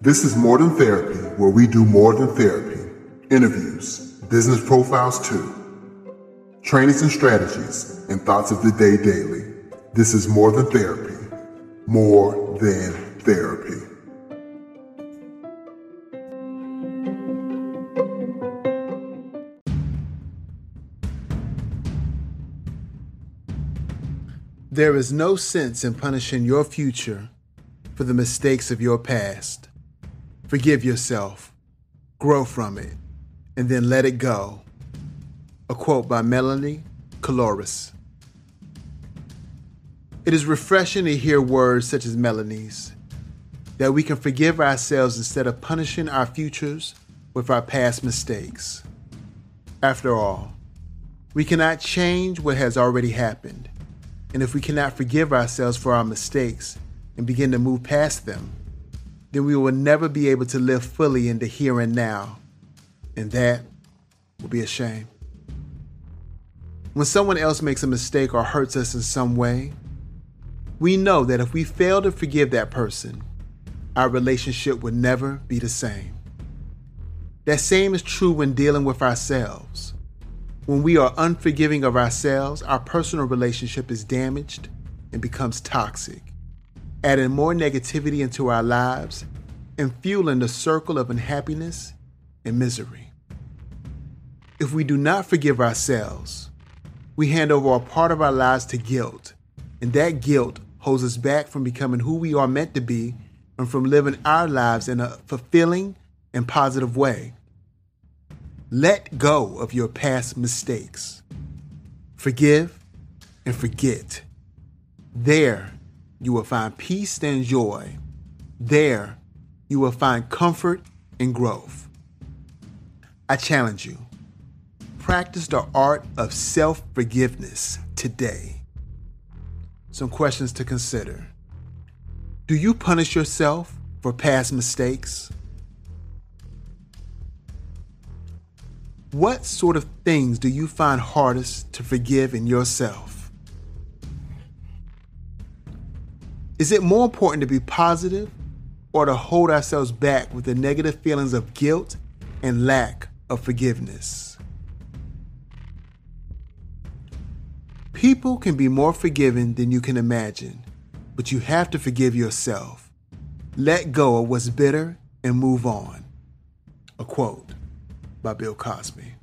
This is More Than Therapy, where we do more than therapy. Interviews, business profiles too, trainings and strategies, and thoughts of the day daily. This is More Than Therapy. More than therapy. There is no sense in punishing your future for the mistakes of your past. Forgive yourself, grow from it, and then let it go. A quote by Melanie Koulouris. It is refreshing to hear words such as Melanie's, that we can forgive ourselves instead of punishing our futures with our past mistakes. After all, we cannot change what has already happened. And if we cannot forgive ourselves for our mistakes and begin to move past them, then we will never be able to live fully in the here and now. And that will be a shame. When someone else makes a mistake or hurts us in some way, we know that if we fail to forgive that person, our relationship would never be the same. That same is true when dealing with ourselves. When we are unforgiving of ourselves, our personal relationship is damaged and becomes toxic, adding more negativity into our lives and fueling the circle of unhappiness and misery. If we do not forgive ourselves, we hand over a part of our lives to guilt, and that guilt holds us back from becoming who we are meant to be and from living our lives in a fulfilling and positive way. Let go of your past mistakes. Forgive and forget. There, you will find peace and joy. There, you will find comfort and growth. I challenge you practice the art of self forgiveness today. Some questions to consider Do you punish yourself for past mistakes? What sort of things do you find hardest to forgive in yourself? Is it more important to be positive or to hold ourselves back with the negative feelings of guilt and lack of forgiveness? People can be more forgiving than you can imagine, but you have to forgive yourself. Let go of what's bitter and move on. A quote by Bill Cosby.